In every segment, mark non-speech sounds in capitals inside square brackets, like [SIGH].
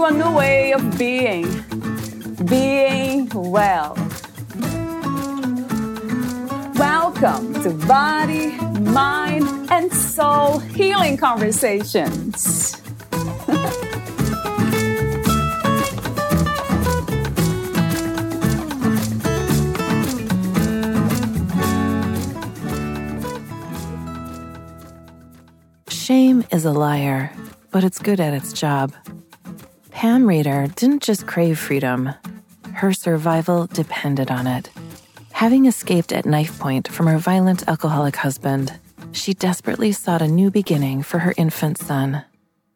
to a new way of being, being well. Welcome to Body, Mind, and Soul Healing Conversations. Shame is a liar, but it's good at its job. Pam Rader didn't just crave freedom, her survival depended on it. Having escaped at knife point from her violent alcoholic husband, she desperately sought a new beginning for her infant son.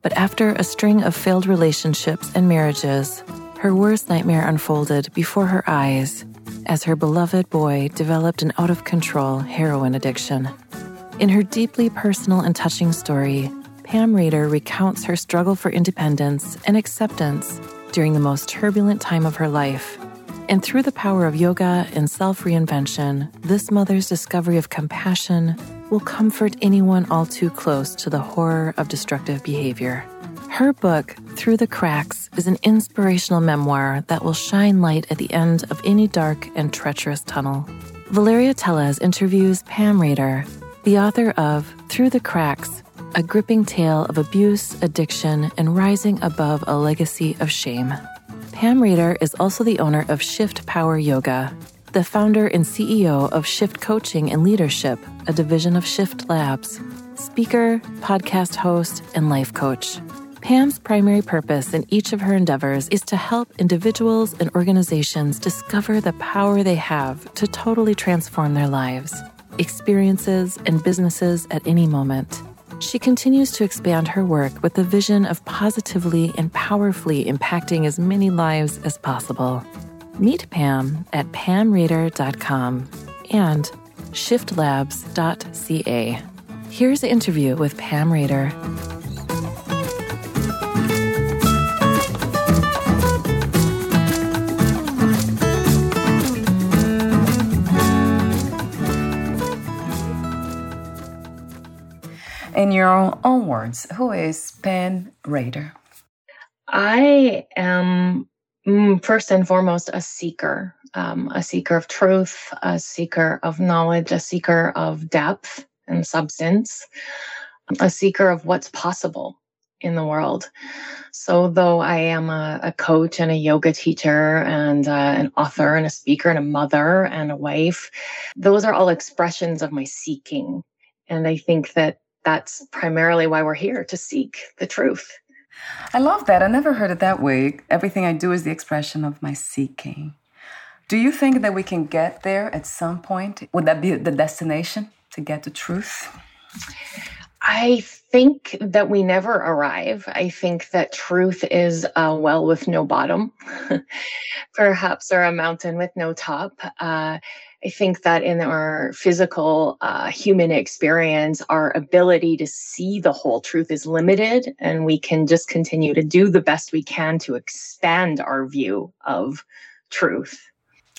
But after a string of failed relationships and marriages, her worst nightmare unfolded before her eyes as her beloved boy developed an out of control heroin addiction. In her deeply personal and touching story, Pam Rader recounts her struggle for independence and acceptance during the most turbulent time of her life. And through the power of yoga and self reinvention, this mother's discovery of compassion will comfort anyone all too close to the horror of destructive behavior. Her book, Through the Cracks, is an inspirational memoir that will shine light at the end of any dark and treacherous tunnel. Valeria Teles interviews Pam Rader, the author of Through the Cracks a gripping tale of abuse, addiction, and rising above a legacy of shame. Pam Rader is also the owner of Shift Power Yoga, the founder and CEO of Shift Coaching and Leadership, a division of Shift Labs, speaker, podcast host, and life coach. Pam's primary purpose in each of her endeavors is to help individuals and organizations discover the power they have to totally transform their lives, experiences, and businesses at any moment. She continues to expand her work with the vision of positively and powerfully impacting as many lives as possible. Meet Pam at pamrader.com and shiftlabs.ca. Here's the interview with Pam Rader. In your own words, who is Pam Rader? I am mm, first and foremost a seeker, um, a seeker of truth, a seeker of knowledge, a seeker of depth and substance, a seeker of what's possible in the world. So, though I am a, a coach and a yoga teacher and uh, an author and a speaker and a mother and a wife, those are all expressions of my seeking. And I think that that's primarily why we're here to seek the truth. I love that. I never heard it that way. Everything I do is the expression of my seeking. Do you think that we can get there at some point? Would that be the destination to get the truth? I think that we never arrive. I think that truth is a well with no bottom, [LAUGHS] perhaps, or a mountain with no top. Uh, I think that in our physical uh, human experience, our ability to see the whole truth is limited, and we can just continue to do the best we can to expand our view of truth.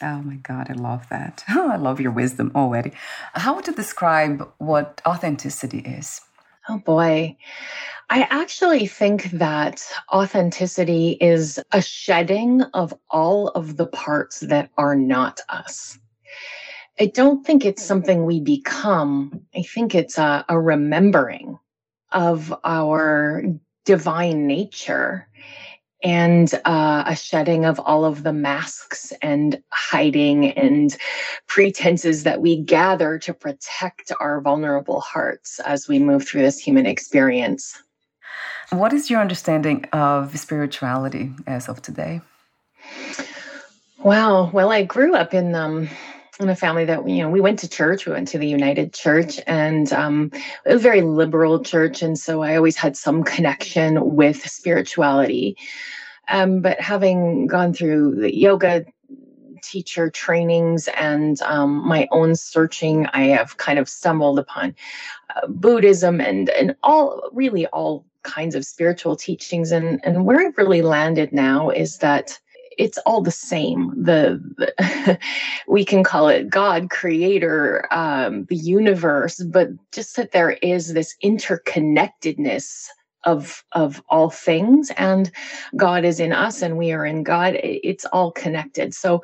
Oh my God, I love that. Oh, [LAUGHS] I love your wisdom already. How would you describe what authenticity is? Oh boy. I actually think that authenticity is a shedding of all of the parts that are not us. I don't think it's something we become. I think it's a, a remembering of our divine nature and uh, a shedding of all of the masks and hiding and pretenses that we gather to protect our vulnerable hearts as we move through this human experience. What is your understanding of spirituality as of today? Wow. Well, I grew up in um, in a family that you know we went to church we went to the united church and um, it was a very liberal church and so i always had some connection with spirituality Um, but having gone through the yoga teacher trainings and um, my own searching, I have kind of stumbled upon uh, Buddhism and and all really all kinds of spiritual teachings. And and where I've really landed now is that it's all the same. The, the [LAUGHS] we can call it God, Creator, um, the universe, but just that there is this interconnectedness of of all things and god is in us and we are in god it's all connected. So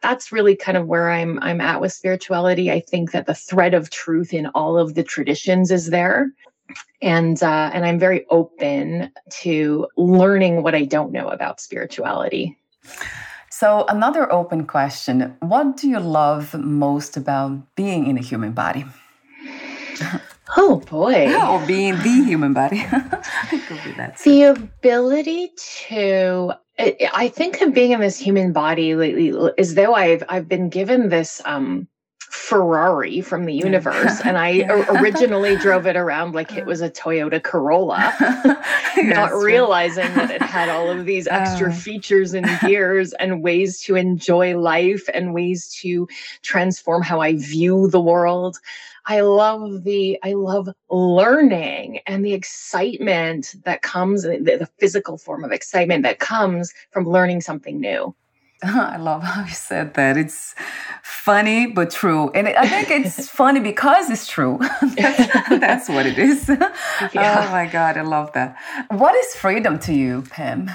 that's really kind of where i'm i'm at with spirituality. I think that the thread of truth in all of the traditions is there. And uh, and i'm very open to learning what i don't know about spirituality so another open question what do you love most about being in a human body [LAUGHS] Oh boy. [LAUGHS] or being the human body. [LAUGHS] the ability to I think of being in this human body lately as though I've I've been given this um Ferrari from the universe, and I [LAUGHS] yeah. originally drove it around like it was a Toyota Corolla, [LAUGHS] not realizing that it had all of [LAUGHS] these extra uh. features and gears and ways to enjoy life and ways to transform how I view the world. I love the I love learning and the excitement that comes the, the physical form of excitement that comes from learning something new. [LAUGHS] I love how you said that. It's funny but true, and I think it's [LAUGHS] funny because it's true. [LAUGHS] that's, that's, what it is. Yeah. Oh my god, I love that. What is freedom to you, Pam?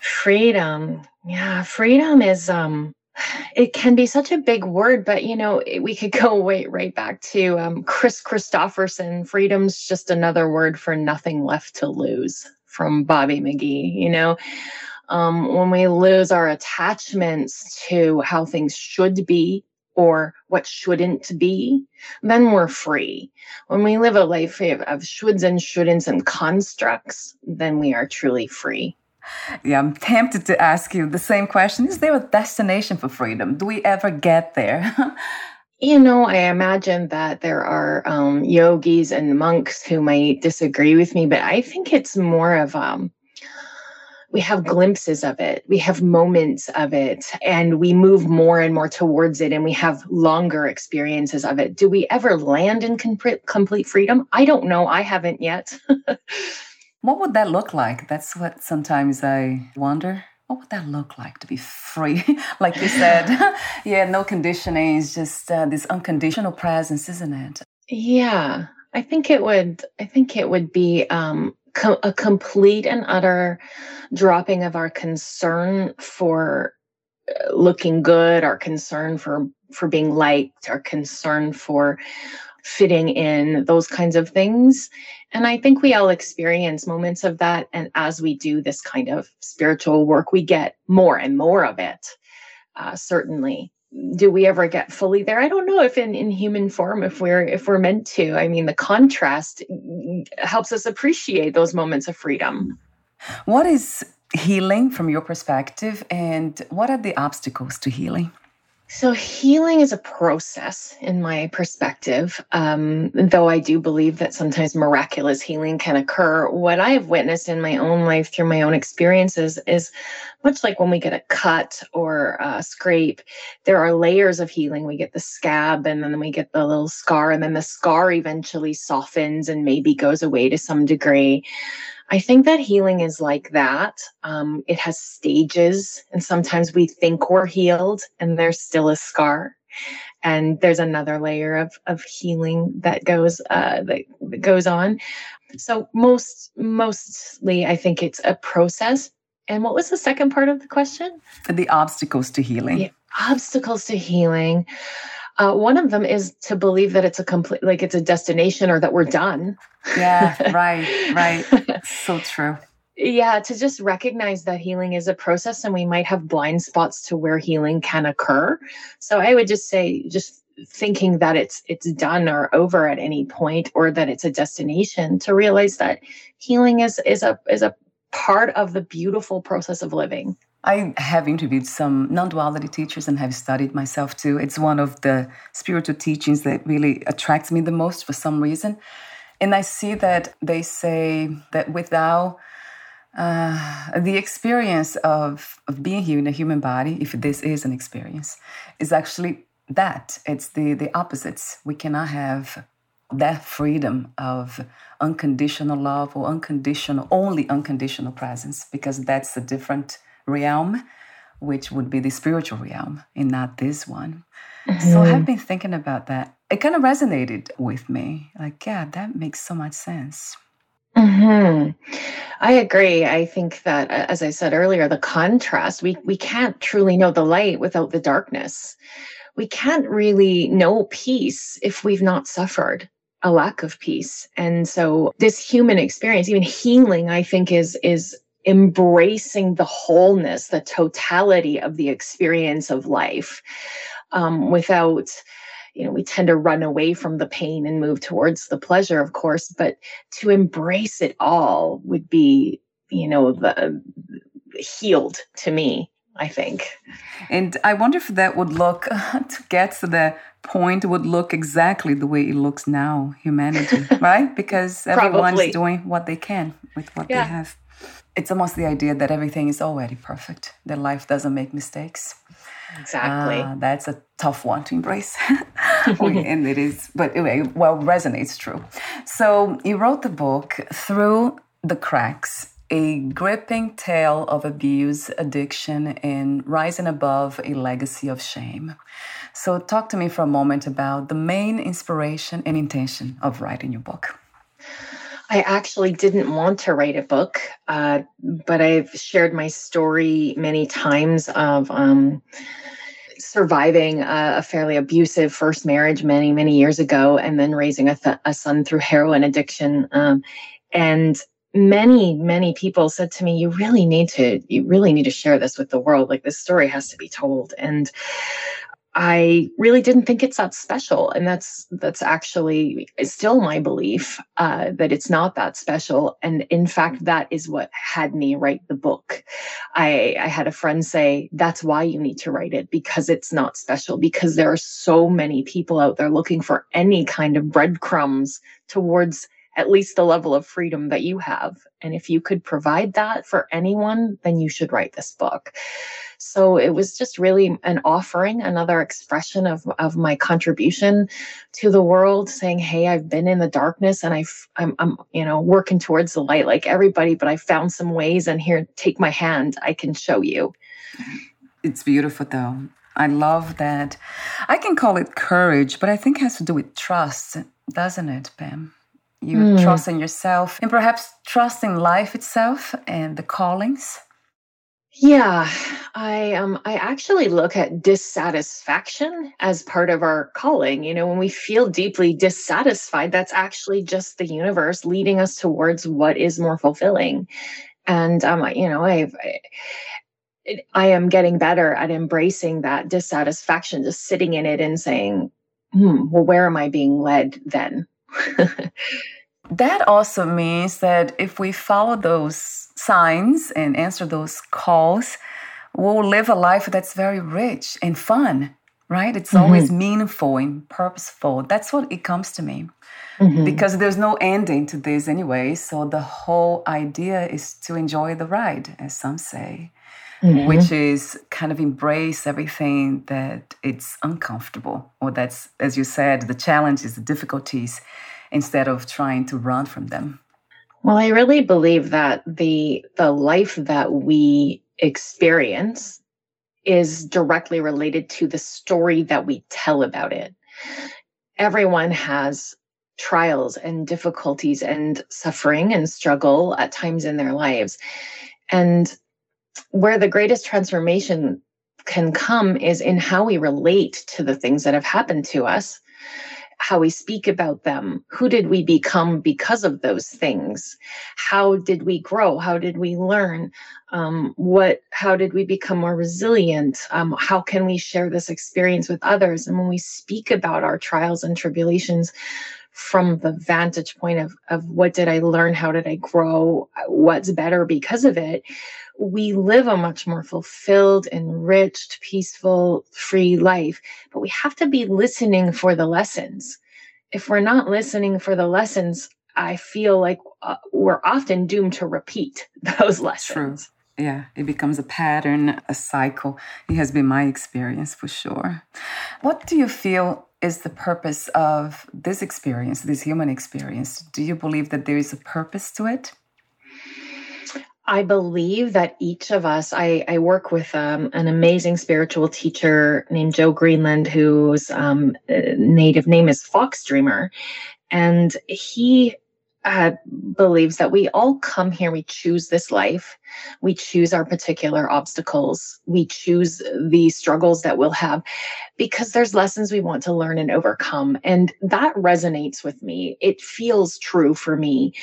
Freedom, yeah, freedom is um it can be such a big word, but you know, we could go way right back to um, Kris Kristofferson. Freedom's just another word for nothing left to lose from Bobby McGee. You know, um, when we lose our attachments to how things should be or what shouldn't be, then we're free. When we live a life of, of shoulds and shouldn'ts and constructs, then we are truly free. Yeah, I'm tempted to ask you the same question. Is there a destination for freedom? Do we ever get there? [LAUGHS] you know, I imagine that there are um, yogis and monks who might disagree with me, but I think it's more of um, we have glimpses of it, we have moments of it, and we move more and more towards it, and we have longer experiences of it. Do we ever land in complete, complete freedom? I don't know. I haven't yet. [LAUGHS] What would that look like? That's what sometimes I wonder. What would that look like to be free? [LAUGHS] like you said, [LAUGHS] yeah, no conditionings, just uh, this unconditional presence, isn't it? Yeah, I think it would. I think it would be um, a complete and utter dropping of our concern for uh, looking good, our concern for for being liked, our concern for fitting in, those kinds of things. And I think we all experience moments of that. And as we do this kind of spiritual work, we get more and more of it, uh, certainly. Do we ever get fully there? I don't know if in, in human form, if we're if we're meant to. I mean, the contrast helps us appreciate those moments of freedom. What is healing from your perspective, and what are the obstacles to healing? So, healing is a process in my perspective, um, though I do believe that sometimes miraculous healing can occur. What I have witnessed in my own life through my own experiences is much like when we get a cut or a scrape, there are layers of healing. We get the scab and then we get the little scar, and then the scar eventually softens and maybe goes away to some degree. I think that healing is like that. Um, it has stages, and sometimes we think we're healed, and there's still a scar. And there's another layer of of healing that goes uh, that, that goes on. So most mostly, I think it's a process. And what was the second part of the question? The obstacles to healing. The obstacles to healing. Uh, one of them is to believe that it's a complete, like it's a destination or that we're done. Yeah, [LAUGHS] right, right. so true. Yeah, to just recognize that healing is a process and we might have blind spots to where healing can occur. So I would just say, just thinking that it's it's done or over at any point or that it's a destination to realize that healing is is a is a part of the beautiful process of living I have interviewed some non duality teachers and have studied myself too. It's one of the spiritual teachings that really attracts me the most for some reason. And I see that they say that without uh, the experience of, of being here in a human body, if this is an experience, is actually that. It's the, the opposites. We cannot have that freedom of unconditional love or unconditional, only unconditional presence, because that's a different realm, which would be the spiritual realm and not this one. Mm-hmm. So I've been thinking about that. It kind of resonated with me. Like, yeah, that makes so much sense. Hmm. I agree. I think that, as I said earlier, the contrast we we can't truly know the light without the darkness. We can't really know peace if we've not suffered a lack of peace. And so, this human experience, even healing, I think is is embracing the wholeness, the totality of the experience of life, um, without you know, we tend to run away from the pain and move towards the pleasure, of course, but to embrace it all would be, you know, the healed to me, I think. And I wonder if that would look [LAUGHS] to get to the point would look exactly the way it looks now, humanity, [LAUGHS] right? Because everyone's doing what they can with what yeah. they have. It's almost the idea that everything is already perfect, that life doesn't make mistakes. Exactly. Uh, that's a tough one to embrace. [LAUGHS] [LAUGHS] and it is, but anyway, well, resonates true. So you wrote the book Through the Cracks a gripping tale of abuse, addiction, and rising above a legacy of shame. So, talk to me for a moment about the main inspiration and intention of writing your book. I actually didn't want to write a book, uh, but I've shared my story many times of um, surviving a, a, fairly abusive first marriage many, many years ago, and then raising a, th- a son through heroin addiction. Um, and many, many people said to me, "You really need to, you really need to share this with the world. Like this story has to be told." And I really didn't think it's that special, and that's that's actually still my belief uh, that it's not that special. And in fact, that is what had me write the book. I, I had a friend say that's why you need to write it because it's not special because there are so many people out there looking for any kind of breadcrumbs towards at least the level of freedom that you have. And if you could provide that for anyone, then you should write this book. So it was just really an offering, another expression of, of my contribution to the world, saying, Hey, I've been in the darkness and I've, I'm, I'm, you know, working towards the light like everybody, but I found some ways and here, take my hand. I can show you. It's beautiful though. I love that. I can call it courage, but I think it has to do with trust, doesn't it, Pam? You mm. trust in yourself and perhaps trust in life itself and the callings. Yeah, I um I actually look at dissatisfaction as part of our calling. You know, when we feel deeply dissatisfied, that's actually just the universe leading us towards what is more fulfilling. And um, you know, I've I, I am getting better at embracing that dissatisfaction, just sitting in it and saying, hmm, well, where am I being led then? [LAUGHS] that also means that if we follow those signs and answer those calls, we'll live a life that's very rich and fun, right? It's mm-hmm. always meaningful and purposeful. That's what it comes to me. Mm-hmm. Because there's no ending to this anyway. So the whole idea is to enjoy the ride, as some say, mm-hmm. which is kind of embrace everything that it's uncomfortable, or that's, as you said, the challenges, the difficulties, instead of trying to run from them. Well, I really believe that the the life that we experience is directly related to the story that we tell about it. Everyone has trials and difficulties and suffering and struggle at times in their lives. And where the greatest transformation can come is in how we relate to the things that have happened to us how we speak about them. Who did we become because of those things? How did we grow? How did we learn? Um, what? How did we become more resilient? Um, how can we share this experience with others? And when we speak about our trials and tribulations from the vantage point of of what did I learn? How did I grow? What's better because of it? we live a much more fulfilled, enriched, peaceful, free life. But we have to be listening for the lessons. If we're not listening for the lessons, I feel like uh, we're often doomed to repeat [LAUGHS] those lessons. True. Yeah, it becomes a pattern, a cycle. It has been my experience for sure. What do you feel is the purpose of this experience, this human experience? Do you believe that there is a purpose to it? I believe that each of us, I, I work with um, an amazing spiritual teacher named Joe Greenland, whose um, native name is Fox Dreamer. And he uh, believes that we all come here, we choose this life, we choose our particular obstacles, we choose the struggles that we'll have because there's lessons we want to learn and overcome. And that resonates with me. It feels true for me.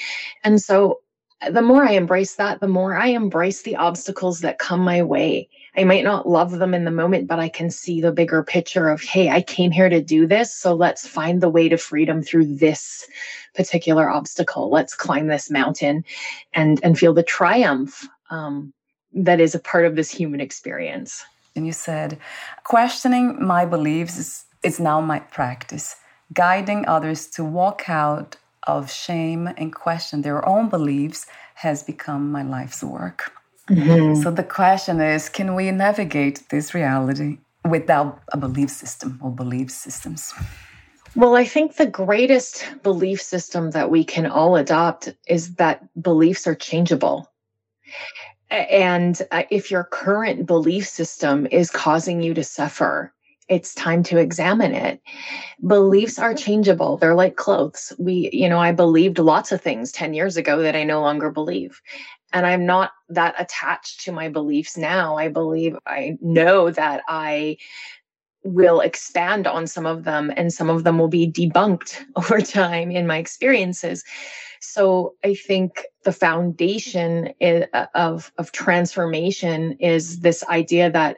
And so the more I embrace that, the more I embrace the obstacles that come my way. I might not love them in the moment, but I can see the bigger picture of, hey, I came here to do this. So let's find the way to freedom through this particular obstacle. Let's climb this mountain and, and feel the triumph um, that is a part of this human experience. And you said, questioning my beliefs is, is now my practice, guiding others to walk out of shame and question their own beliefs has become my life's work. Mm-hmm. So the question is can we navigate this reality without a belief system or belief systems? Well, I think the greatest belief system that we can all adopt is that beliefs are changeable. And uh, if your current belief system is causing you to suffer, it's time to examine it. Beliefs are changeable. They're like clothes. We, you know, I believed lots of things 10 years ago that I no longer believe. And I'm not that attached to my beliefs now. I believe, I know that I will expand on some of them and some of them will be debunked [LAUGHS] over time in my experiences. So I think the foundation eh, of, of transformation is this idea that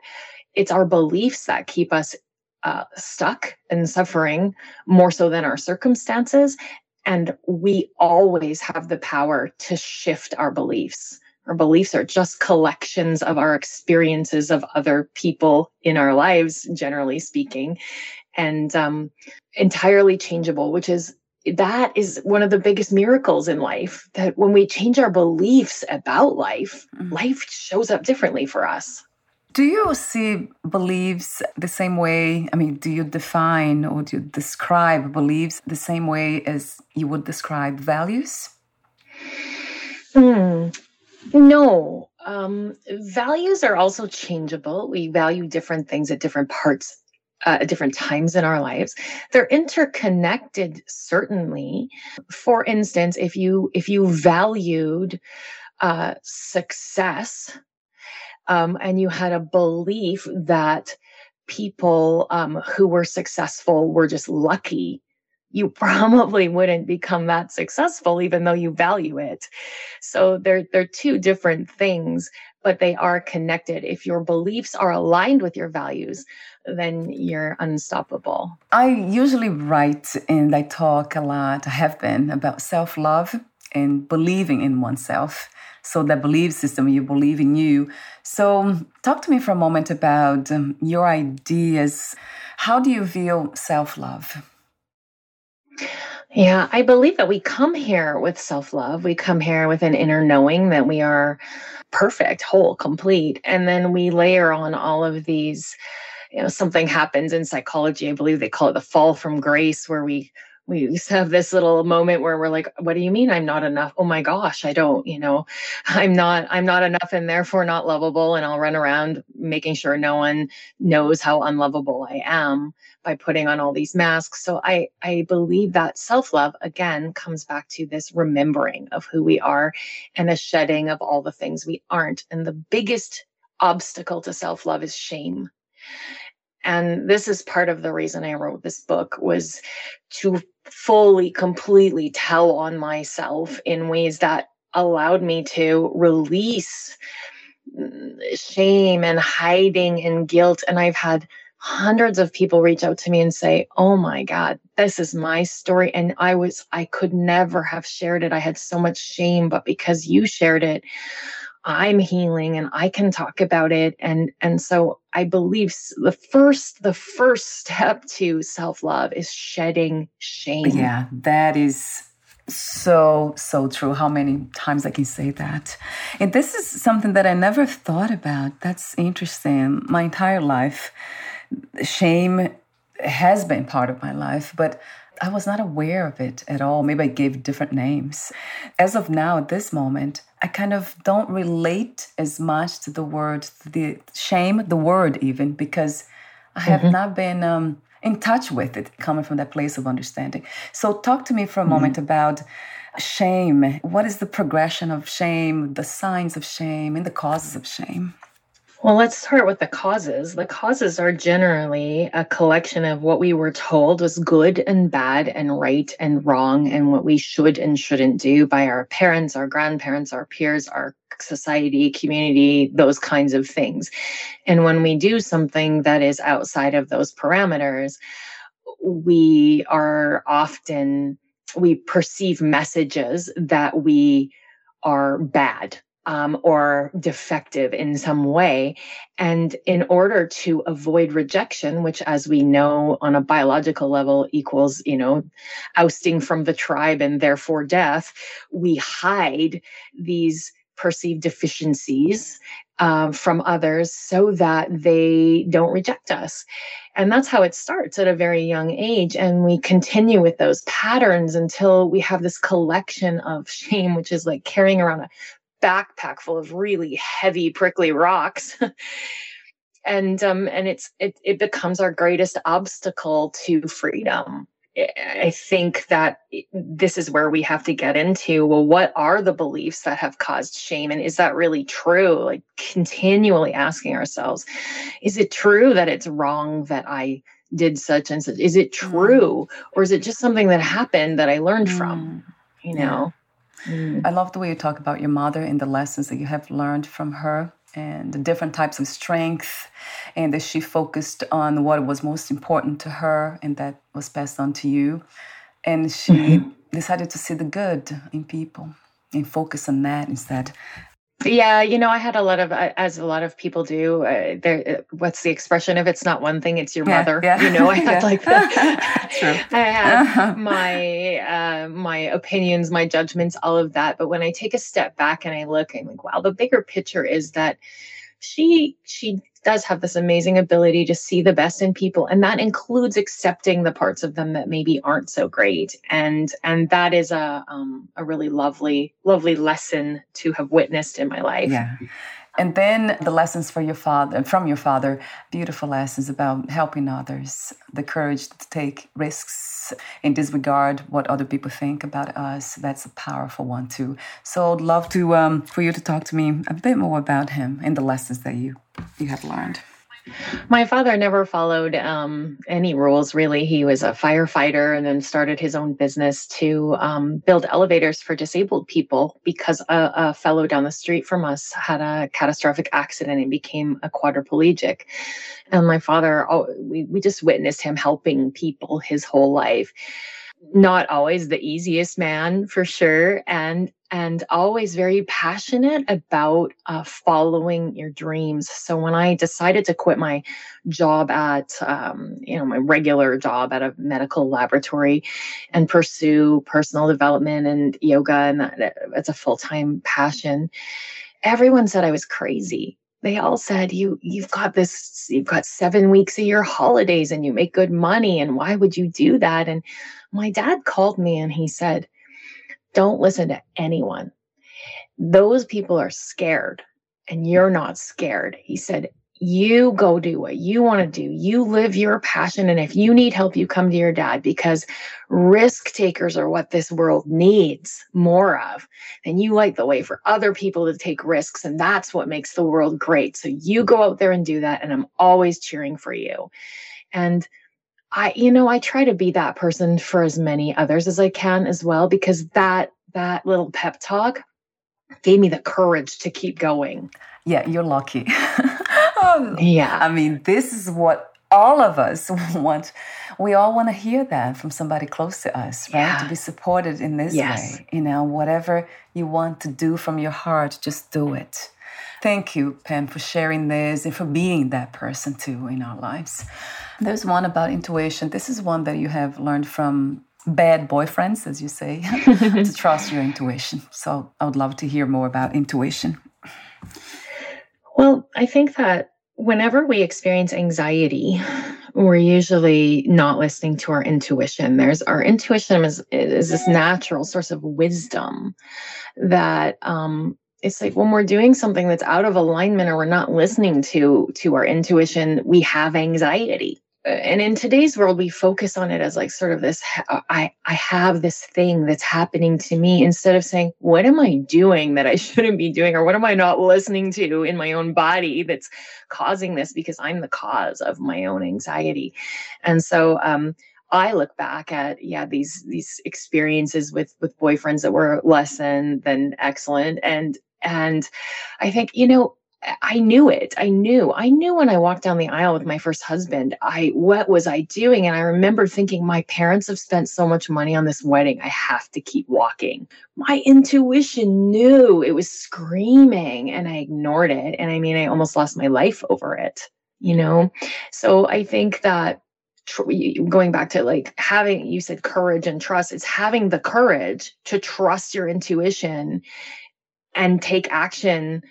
it's our beliefs that keep us uh, stuck and suffering more so than our circumstances. And we always have the power to shift our beliefs. Our beliefs are just collections of our experiences of other people in our lives, generally speaking, and um, entirely changeable, which is that is one of the biggest miracles in life that when we change our beliefs about life, mm-hmm. life shows up differently for us. Do you see beliefs the same way? I mean, do you define or do you describe beliefs the same way as you would describe values? Hmm. No. Um, values are also changeable. We value different things at different parts, uh, at different times in our lives. They're interconnected, certainly. For instance, if you if you valued uh, success um, and you had a belief that people um, who were successful were just lucky, you [LAUGHS] probably wouldn't become that successful, even though you value it. So they're they're two different things, but they are connected. If your beliefs are aligned with your values, then you're unstoppable. I usually write and I talk a lot, I have been about self love and believing in oneself. So that belief system, you believe in you. So talk to me for a moment about um, your ideas. How do you view self love? Yeah, I believe that we come here with self love. We come here with an inner knowing that we are perfect, whole, complete. And then we layer on all of these, you know, something happens in psychology. I believe they call it the fall from grace, where we we have this little moment where we're like what do you mean i'm not enough? Oh my gosh i don't you know [LAUGHS] i'm not i'm not enough and therefore not lovable. And i'll run around making sure no one knows how unlovable i am by putting on all these masks. So i i believe that self-love again comes back to this remembering of who we are and a shedding of all the things we aren't. And the biggest obstacle to self-love is shame and this is part of the reason i wrote this book was to fully, completely tell on myself in ways that allowed me to release mm, shame and hiding and guilt. And I've had hundreds of people reach out to me and say, Oh my God, this is my story. And I was, I could never have shared it. I had so much shame, but because you shared it, I'm healing and I can talk about it. And, and so I believe the first, the first step to self love is shedding shame. Yeah, that is So, so true. How many times I can say that. And this is something that I never thought about. That's interesting. My entire life, shame has been part of my life, but I was not aware of it at all. Maybe I gave different names. As of now, at this moment, I kind of don't relate as much to the word, the shame, the word even, because I have mm-hmm. not been um, in touch with it, coming from that place of understanding. So, talk to me for a mm-hmm. moment about shame. What is the progression of shame, the signs of shame, and the causes of shame? Well, let's start with the causes. The causes are generally a collection of what we were told was good and bad and right and wrong and what we should and shouldn't do by our parents, our grandparents, our peers, our society, community, those kinds of things. And when we do something that is outside of those parameters, we are often, we perceive messages that we are bad um, or defective in some way. And in order to avoid rejection, which, as we know on a biological level, equals, you know, ousting from the tribe and therefore death, we hide these perceived deficiencies uh, from others so that they don't reject us. And that's how it starts at a very young age. And we continue with those patterns until we have this collection of shame, which is like carrying around a backpack full of really heavy, prickly rocks. [LAUGHS] and um, and it's it, it becomes our greatest obstacle to freedom. I think that this is where we have to get into well, what are the beliefs that have caused shame? And is that really true? Like continually asking ourselves, is it true that it's wrong that I did such and such? Is it mm. true? Or is it just something that happened that I learned mm. from? You know? Mm. I love the way you talk about your mother and the lessons that you have learned from her and the different types of strength, and that she focused on what was most important to her and that was passed on to you. And she mm-hmm. decided to see the good in people and focus on that instead. Yeah, you know, I had a lot of, uh, as a lot of people do. Uh, there, uh, what's the expression? If it's not one thing, it's your yeah, mother. Yeah. You know, I [LAUGHS] had yeah. like that. [LAUGHS] True. [LAUGHS] I had my uh, my opinions, my judgments, all of that. But when I take a step back and I look, I'm like, wow, the bigger picture is that she she does have this amazing ability to see the best in people and that includes accepting the parts of them that maybe aren't so great. And and that is a um, a really lovely lovely lesson to have witnessed in my life. Yeah and then the lessons for your father from your father beautiful lessons about helping others the courage to take risks and disregard what other people think about us. That's a powerful one too. So i'd love to um, for you to talk to me a bit more about him and the lessons that you you have learned my father never followed um, any rules, really. He was a firefighter and then started his own business to um, build elevators for disabled people because a, a, fellow down the street from us had a catastrophic accident and became a quadriplegic. And my father, oh, we, we just witnessed him helping people his whole life not always the easiest man for sure and and always very passionate about uh, following your dreams. So when i decided to quit my job at um, you know my regular job at a medical laboratory and pursue personal development and yoga and that, it's a full-time passion everyone said i was crazy. They all said you you've got this you've got 7 weeks of your holidays and you make good money and why would you do that? And my dad called me and he said don't listen to anyone those people are scared and you're not scared he said you go do what you want to do. You live your passion. And if you need help, you come to your dad because risk takers are what this world needs more of. And you light the way for other people to take risks. And that's what makes the world great. So you go out there and do that. And I'm always cheering for you. And I, you know, I try to be that person for as many others as I can as well, because that, that little pep talk gave me the courage to keep going. Yeah, you're lucky. [LAUGHS] um, yeah. I mean, this is what all of us [LAUGHS] want. We all want to hear that from somebody close to us, right? Yeah. To be supported in this yes. way. You know, whatever you want to do from your heart, just do it. Thank you, Pam, for sharing this and for being that person too in our lives. There's one about intuition. This is one that you have learned from bad boyfriends, as you say, [LAUGHS] to trust your intuition. So I would love to hear more about intuition. Well, I think that whenever we experience anxiety, we're usually not listening to our intuition. There's our intuition is, is this natural source of wisdom that um, it's like when we're doing something that's out of alignment or we're not listening to to our intuition, we have anxiety. And in today's world we focus on it as like sort of this uh, i i have this thing that's happening to me instead of saying what am i doing that i [LAUGHS] shouldn't be doing? Or what am i not listening to in my own body that's causing this because i'm the cause of my own anxiety? And so um I look back at yeah these these experiences with with boyfriends that were less than than excellent. And and I think you know I knew it. I knew. I knew when I walked down the aisle with my first husband, I what was I doing? And I remember thinking my parents have spent so much money on this wedding. I have to keep walking. My intuition knew it was screaming and I ignored it. And I mean, I almost lost my life over it, you know? So I think that going back to like having you said courage and trust it's having the courage to trust your intuition and take action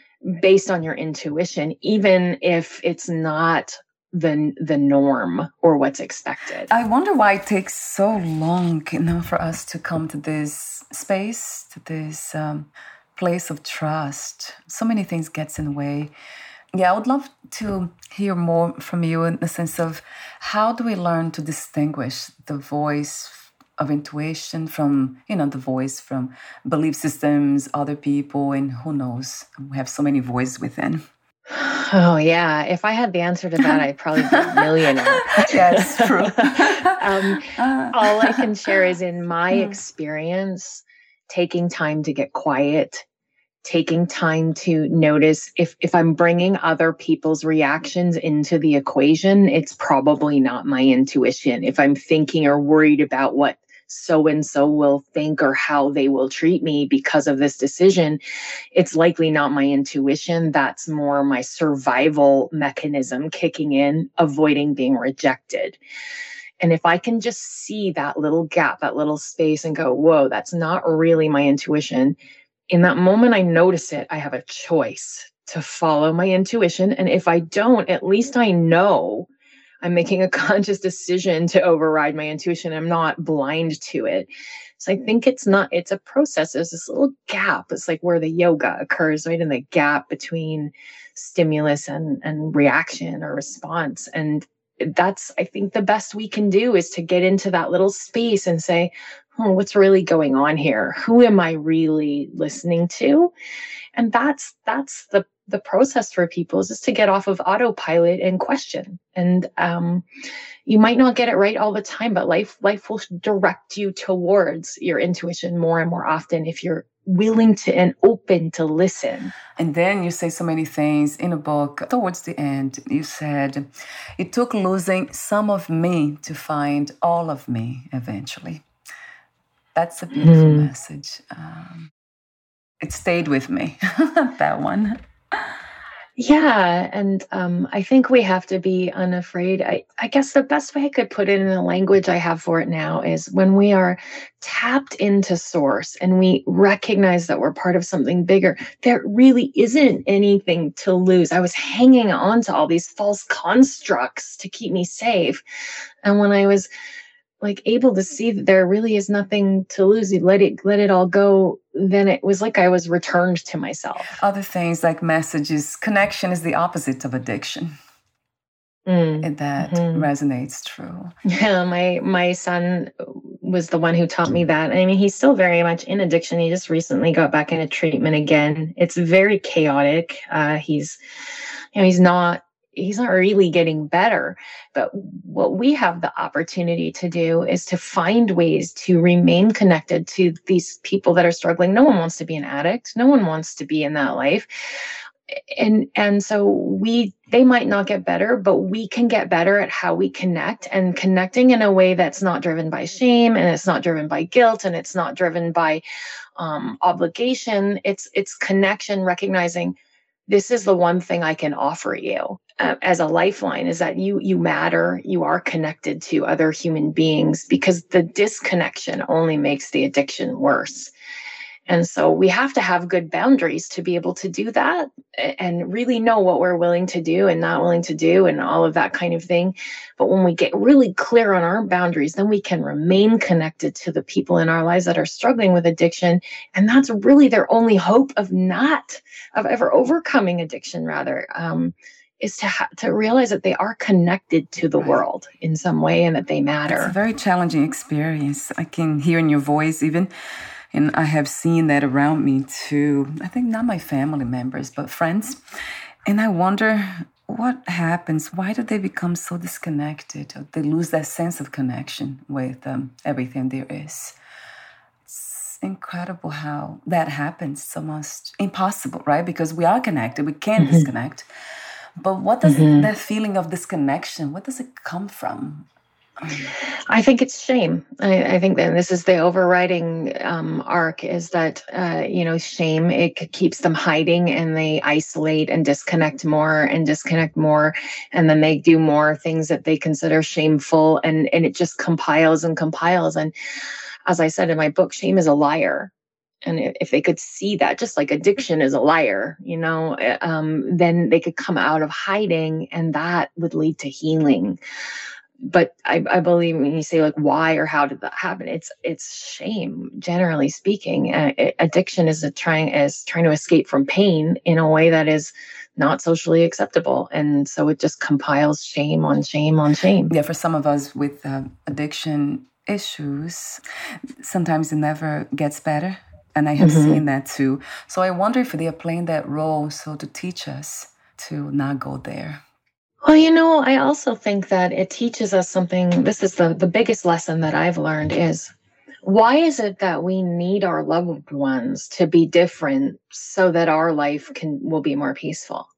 based on your intuition, even if it's not the the norm or what's expected. I wonder why it takes so long, you know, for us to come to this space, to this um, place of trust. So many things gets in the way. Yeah, I would love to hear more from you in the sense of how do we learn to distinguish the voice of intuition from you know the voice from belief systems other people and who knows? We have so many voices within. Oh yeah. If i had the answer to that i'd probably be a millionaire. [LAUGHS] It's true. [LAUGHS] Um, all i can share is in my hmm. experience taking time to get quiet taking time to notice if if i'm bringing other people's reactions into the equation it's probably not my intuition. If i'm thinking or worried about what so and so will think or how they will treat me because of this decision, it's likely not my intuition. That's more my survival mechanism kicking in, avoiding being rejected. And if I can just see that little gap, that little space, and go, whoa, that's not really my intuition. In that moment, I notice it. I have a choice to follow my intuition. And if I don't, at least I know I'm making a [LAUGHS] conscious decision to override my intuition. I'm not blind to it. So I think it's not, it's a process. There's this little gap. It's like where the yoga occurs, right? In the gap between stimulus and, and reaction or response. And that's, I think the best we can do is to get into that little space and say, oh, what's really going on here? Who am I really listening to? And that's, that's the the process for people is just to get off of autopilot and question. And um, you might not get it right all the time, but life life will direct you towards your intuition more and more often if you're willing to and open to listen. And then you say so many things in a book. Towards the end, you said, It took losing some of me to find all of me eventually. That's a beautiful mm. message. Um, it stayed with me, [LAUGHS] that one. Yeah, and um, I think we have to be unafraid. I, I guess the best way I could put it in the language I have for it now is when we are tapped into source and we recognize that we're part of something bigger, there really isn't anything to lose. I was hanging on to all these false constructs to keep me safe. And when I was like able to see that there really is nothing to lose. You let it let it all go then it was like i was returned to myself. Other things like messages connection is the opposite of addiction. Mm. and that mm-hmm. resonates true. Yeah my my son was the one who taught me that. I mean he's still very much in addiction. He just recently got back into treatment again. It's very chaotic. Uh, he's you know he's not he's not really getting better. But what we have the opportunity to do is to find ways to remain connected to these people that are struggling. No one wants to be an addict. No one wants to be in that life. And and so we they might not get better, but we can get better at how we connect and connecting in a way that's not driven by shame and it's not driven by guilt and it's not driven by um, obligation. It's it's connection, recognizing this is the one thing I can offer you uh, as a lifeline is that you you matter. You are connected to other human beings because the disconnection only makes the addiction worse and so we have to have good boundaries to be able to do that and really know what we're willing to do and not willing to do and all of that kind of thing. But when we get really clear on our boundaries, then we can remain connected to the people in our lives that are struggling with addiction. And that's really their only hope of not, of ever overcoming addiction, rather. Um, is to ha- to realize that they are connected to the right. world in some way and that they matter. It's a very challenging experience. I can hear in your voice even and I have seen that around me too. I think not my family members, but friends. And I wonder what happens. Why do they become so disconnected? They lose that sense of connection with um, everything there is. It's incredible how that happens. It's almost impossible, right? Because we are connected, we can't mm-hmm. disconnect. But what does mm-hmm. that feeling of disconnection? What does it come from? I think it's shame. I, I, think that this is the overriding um, arc is that, uh, you know, shame, it keeps them hiding and they isolate and disconnect more and disconnect more. And then they do more things that they consider shameful and, and it just compiles and compiles. And as I said in my book, shame is a liar. And if they could see that, just like addiction is a liar, you know, eh, um, then they could come out of hiding and that would lead to healing but I, I, believe when you say like why or how did that happen it's it's shame generally speaking. Uh, addiction is a trying is trying to escape from pain in a way that is not socially acceptable. And so it just compiles shame on shame on shame. Yeah for some of us with uh, addiction issues sometimes it never gets better. And i have mm-hmm. seen that too. So i wonder if they are playing that role so to teach us to not go there well, you know, I also think that it teaches us something. This is the, the biggest lesson that I've learned is why is it that we need our loved ones to be different so that our life can will be more peaceful?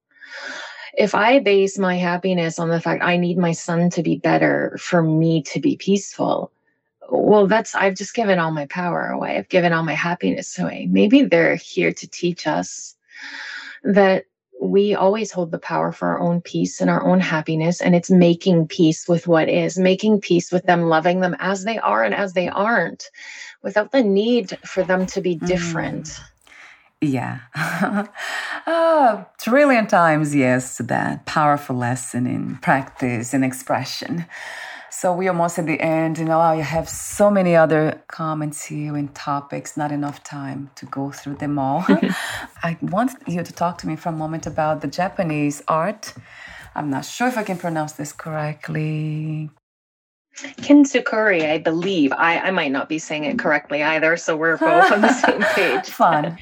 If I base my happiness on the fact I need my son to be better for me to be peaceful, well, that's I've just given all my power away. I've given all my happiness away. Maybe they're here to teach us that we always hold the power for our own peace and our own happiness. And it's making peace with what is, making peace with them, loving them as they are and as they aren't, without the need for them to be different. Mm. Yeah. oh, [LAUGHS] trillion times yes to that powerful lesson in practice and expression. So we're almost at the end. You know, I have so many other comments here and topics, not enough time to go through them all. [LAUGHS] [LAUGHS] I want you to talk to me for a moment about the Japanese art. I'm not sure if I can pronounce this correctly. Kintsukuroi, I believe. I, I might not be saying it correctly either, so we're both on the [LAUGHS] same page. Fun.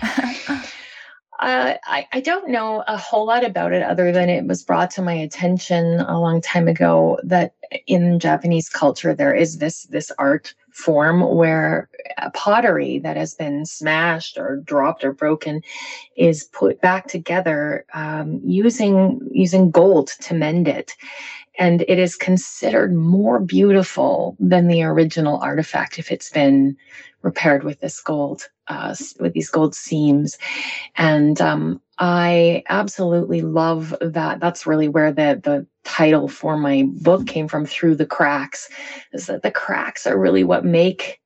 Uh, I, I don't know a whole lot about it other than it was brought to my attention a long time ago that in Japanese culture there is this this art form where pottery that has been smashed or dropped or broken is put back together um, using using gold to mend it and it is considered more beautiful than the original artifact if it's been repaired with this gold uh, with these gold seams. And um, i absolutely love that. That's really where the the title for my book came from through the cracks is that the cracks are really what make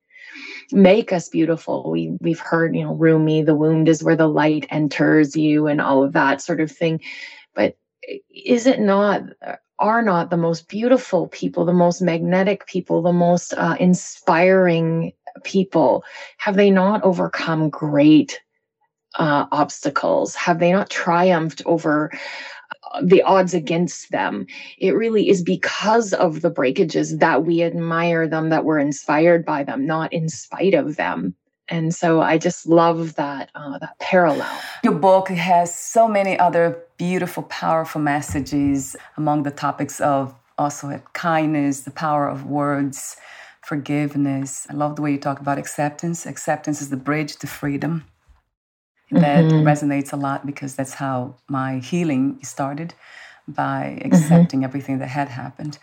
make us beautiful. We we've heard you know rumi the wound is where the light enters you and all of that sort of thing. But is it not are not the most beautiful people, the most magnetic people, the most uh, inspiring people? Have they not overcome great uh, obstacles? Have they not triumphed over uh, the odds against them? It really is because of the breakages that we admire them, that we're inspired by them, not in spite of them and so I just love that uh, that parallel. Your book has so many other beautiful, powerful messages among the topics of also kindness, the power of words, forgiveness. I love the way you talk about acceptance. Acceptance is the bridge to freedom. That mm-hmm. resonates a lot because that's how my healing started by mm-hmm. accepting mm-hmm. everything that had happened.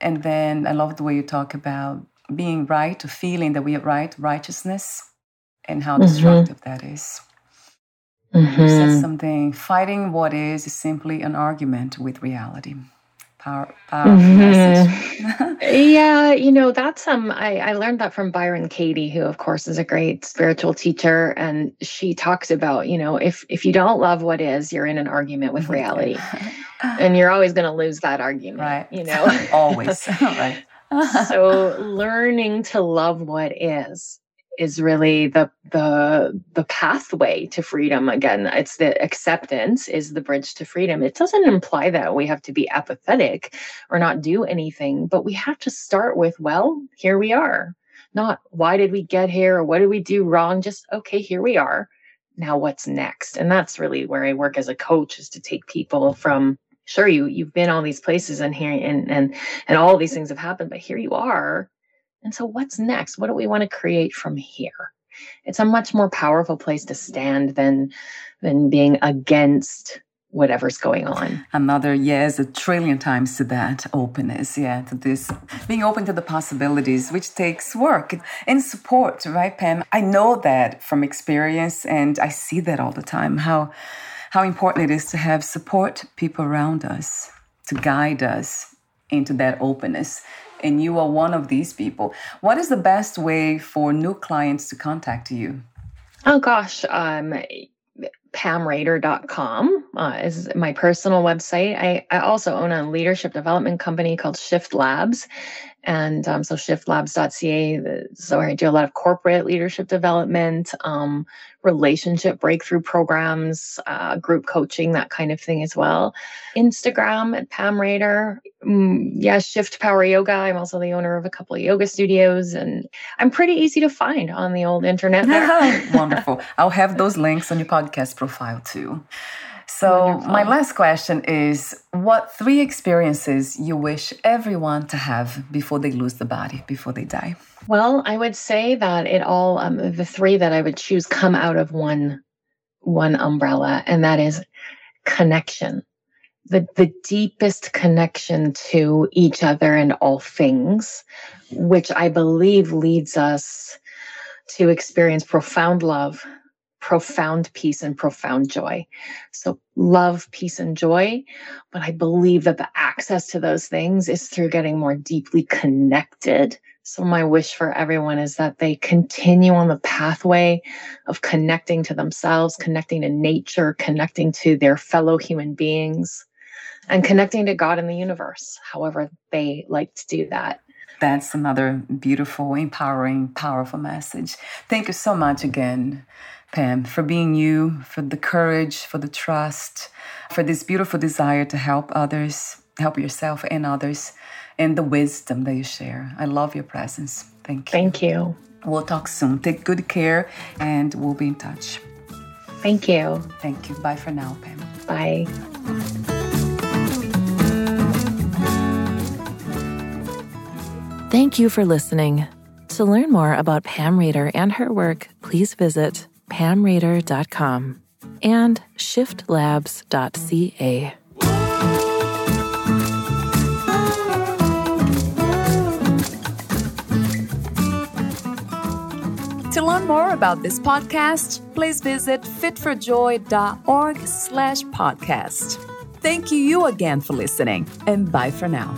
And then I love the way you talk about being right, or feeling that we are right, righteousness, and how destructive mm-hmm. that is. Mm-hmm. You said something. Fighting what is is simply an argument with reality. Power, powerful mm-hmm. [LAUGHS] yeah, you know that's um. I I learned that from Byron Katie, who of course is a great spiritual teacher, and she talks about you know if if you don't love what is, you're in an argument with reality, [LAUGHS] and you're always going to lose that argument. Right. You [LAUGHS] know, always. right. so learning to love what is is really the the the pathway to freedom. Again it's the acceptance is the bridge to freedom. It doesn't imply that we have to be apathetic or not do anything but we have to start with well here we are. Not why did we get here? Or what did we do wrong? Just okay here we are. Now what's next? And that's really where i work as a coach is to take people from sure you you've been all these places and here and and and all these things have happened but here you are and so, what's next? What do we want to create from here? It's a much more powerful place to stand than than being against whatever's going on. Another yes, a trillion times to that openness, yeah, to this being open to the possibilities, which takes work and support, right, Pam? I know that from experience, and I see that all the time. How how important it is to have support people around us to guide us into that openness and you are one of these people. What is the best way for new clients to contact you? Oh gosh, um, pamrader.com uh, is my personal website. I, I also own a leadership development company called Shift Labs. And um, so shiftlabs.ca. So I do a lot of corporate leadership development, um, relationship breakthrough programs, uh, group coaching, that kind of thing as well. Instagram at Pam Rader. Mm, yeah, Shift Power Yoga. I'm also the owner of a couple of yoga studios, and I'm pretty easy to find on the old internet. [LAUGHS] Wonderful. [LAUGHS] I'll have those links on your podcast profile too. So, Wonderful. my last question is what three experiences you wish everyone to have before they lose the body, before they die? Well, I would say that it all um, the three that I would choose come out of one one umbrella and that is connection. The the deepest connection to each other and all things, which I believe leads us to experience profound love profound peace and profound joy. So, love, peace, and joy. But I believe that the access to those things is through getting more deeply connected. So, my wish for everyone is that they continue on the pathway of connecting to themselves, connecting to nature, connecting to their fellow human beings, and connecting to God and the universe, however they like to do that. That's another beautiful, empowering, powerful message. Thank you so much again Pam, for being you, for the courage, for the trust, for this beautiful desire to help others, help yourself and others, and the wisdom that you share. I love your presence. Thank you. Thank you. We'll talk soon. Take good care and we'll be in touch. Thank you. Thank you. Bye for now, Pam. Bye. Thank you for listening. To learn more about Pam Rader and her work, please visit pamrader.com and shiftlabs.ca. To learn more about this podcast, please visit fitforjoy.org slash podcast. Thank you again for listening, and bye for now.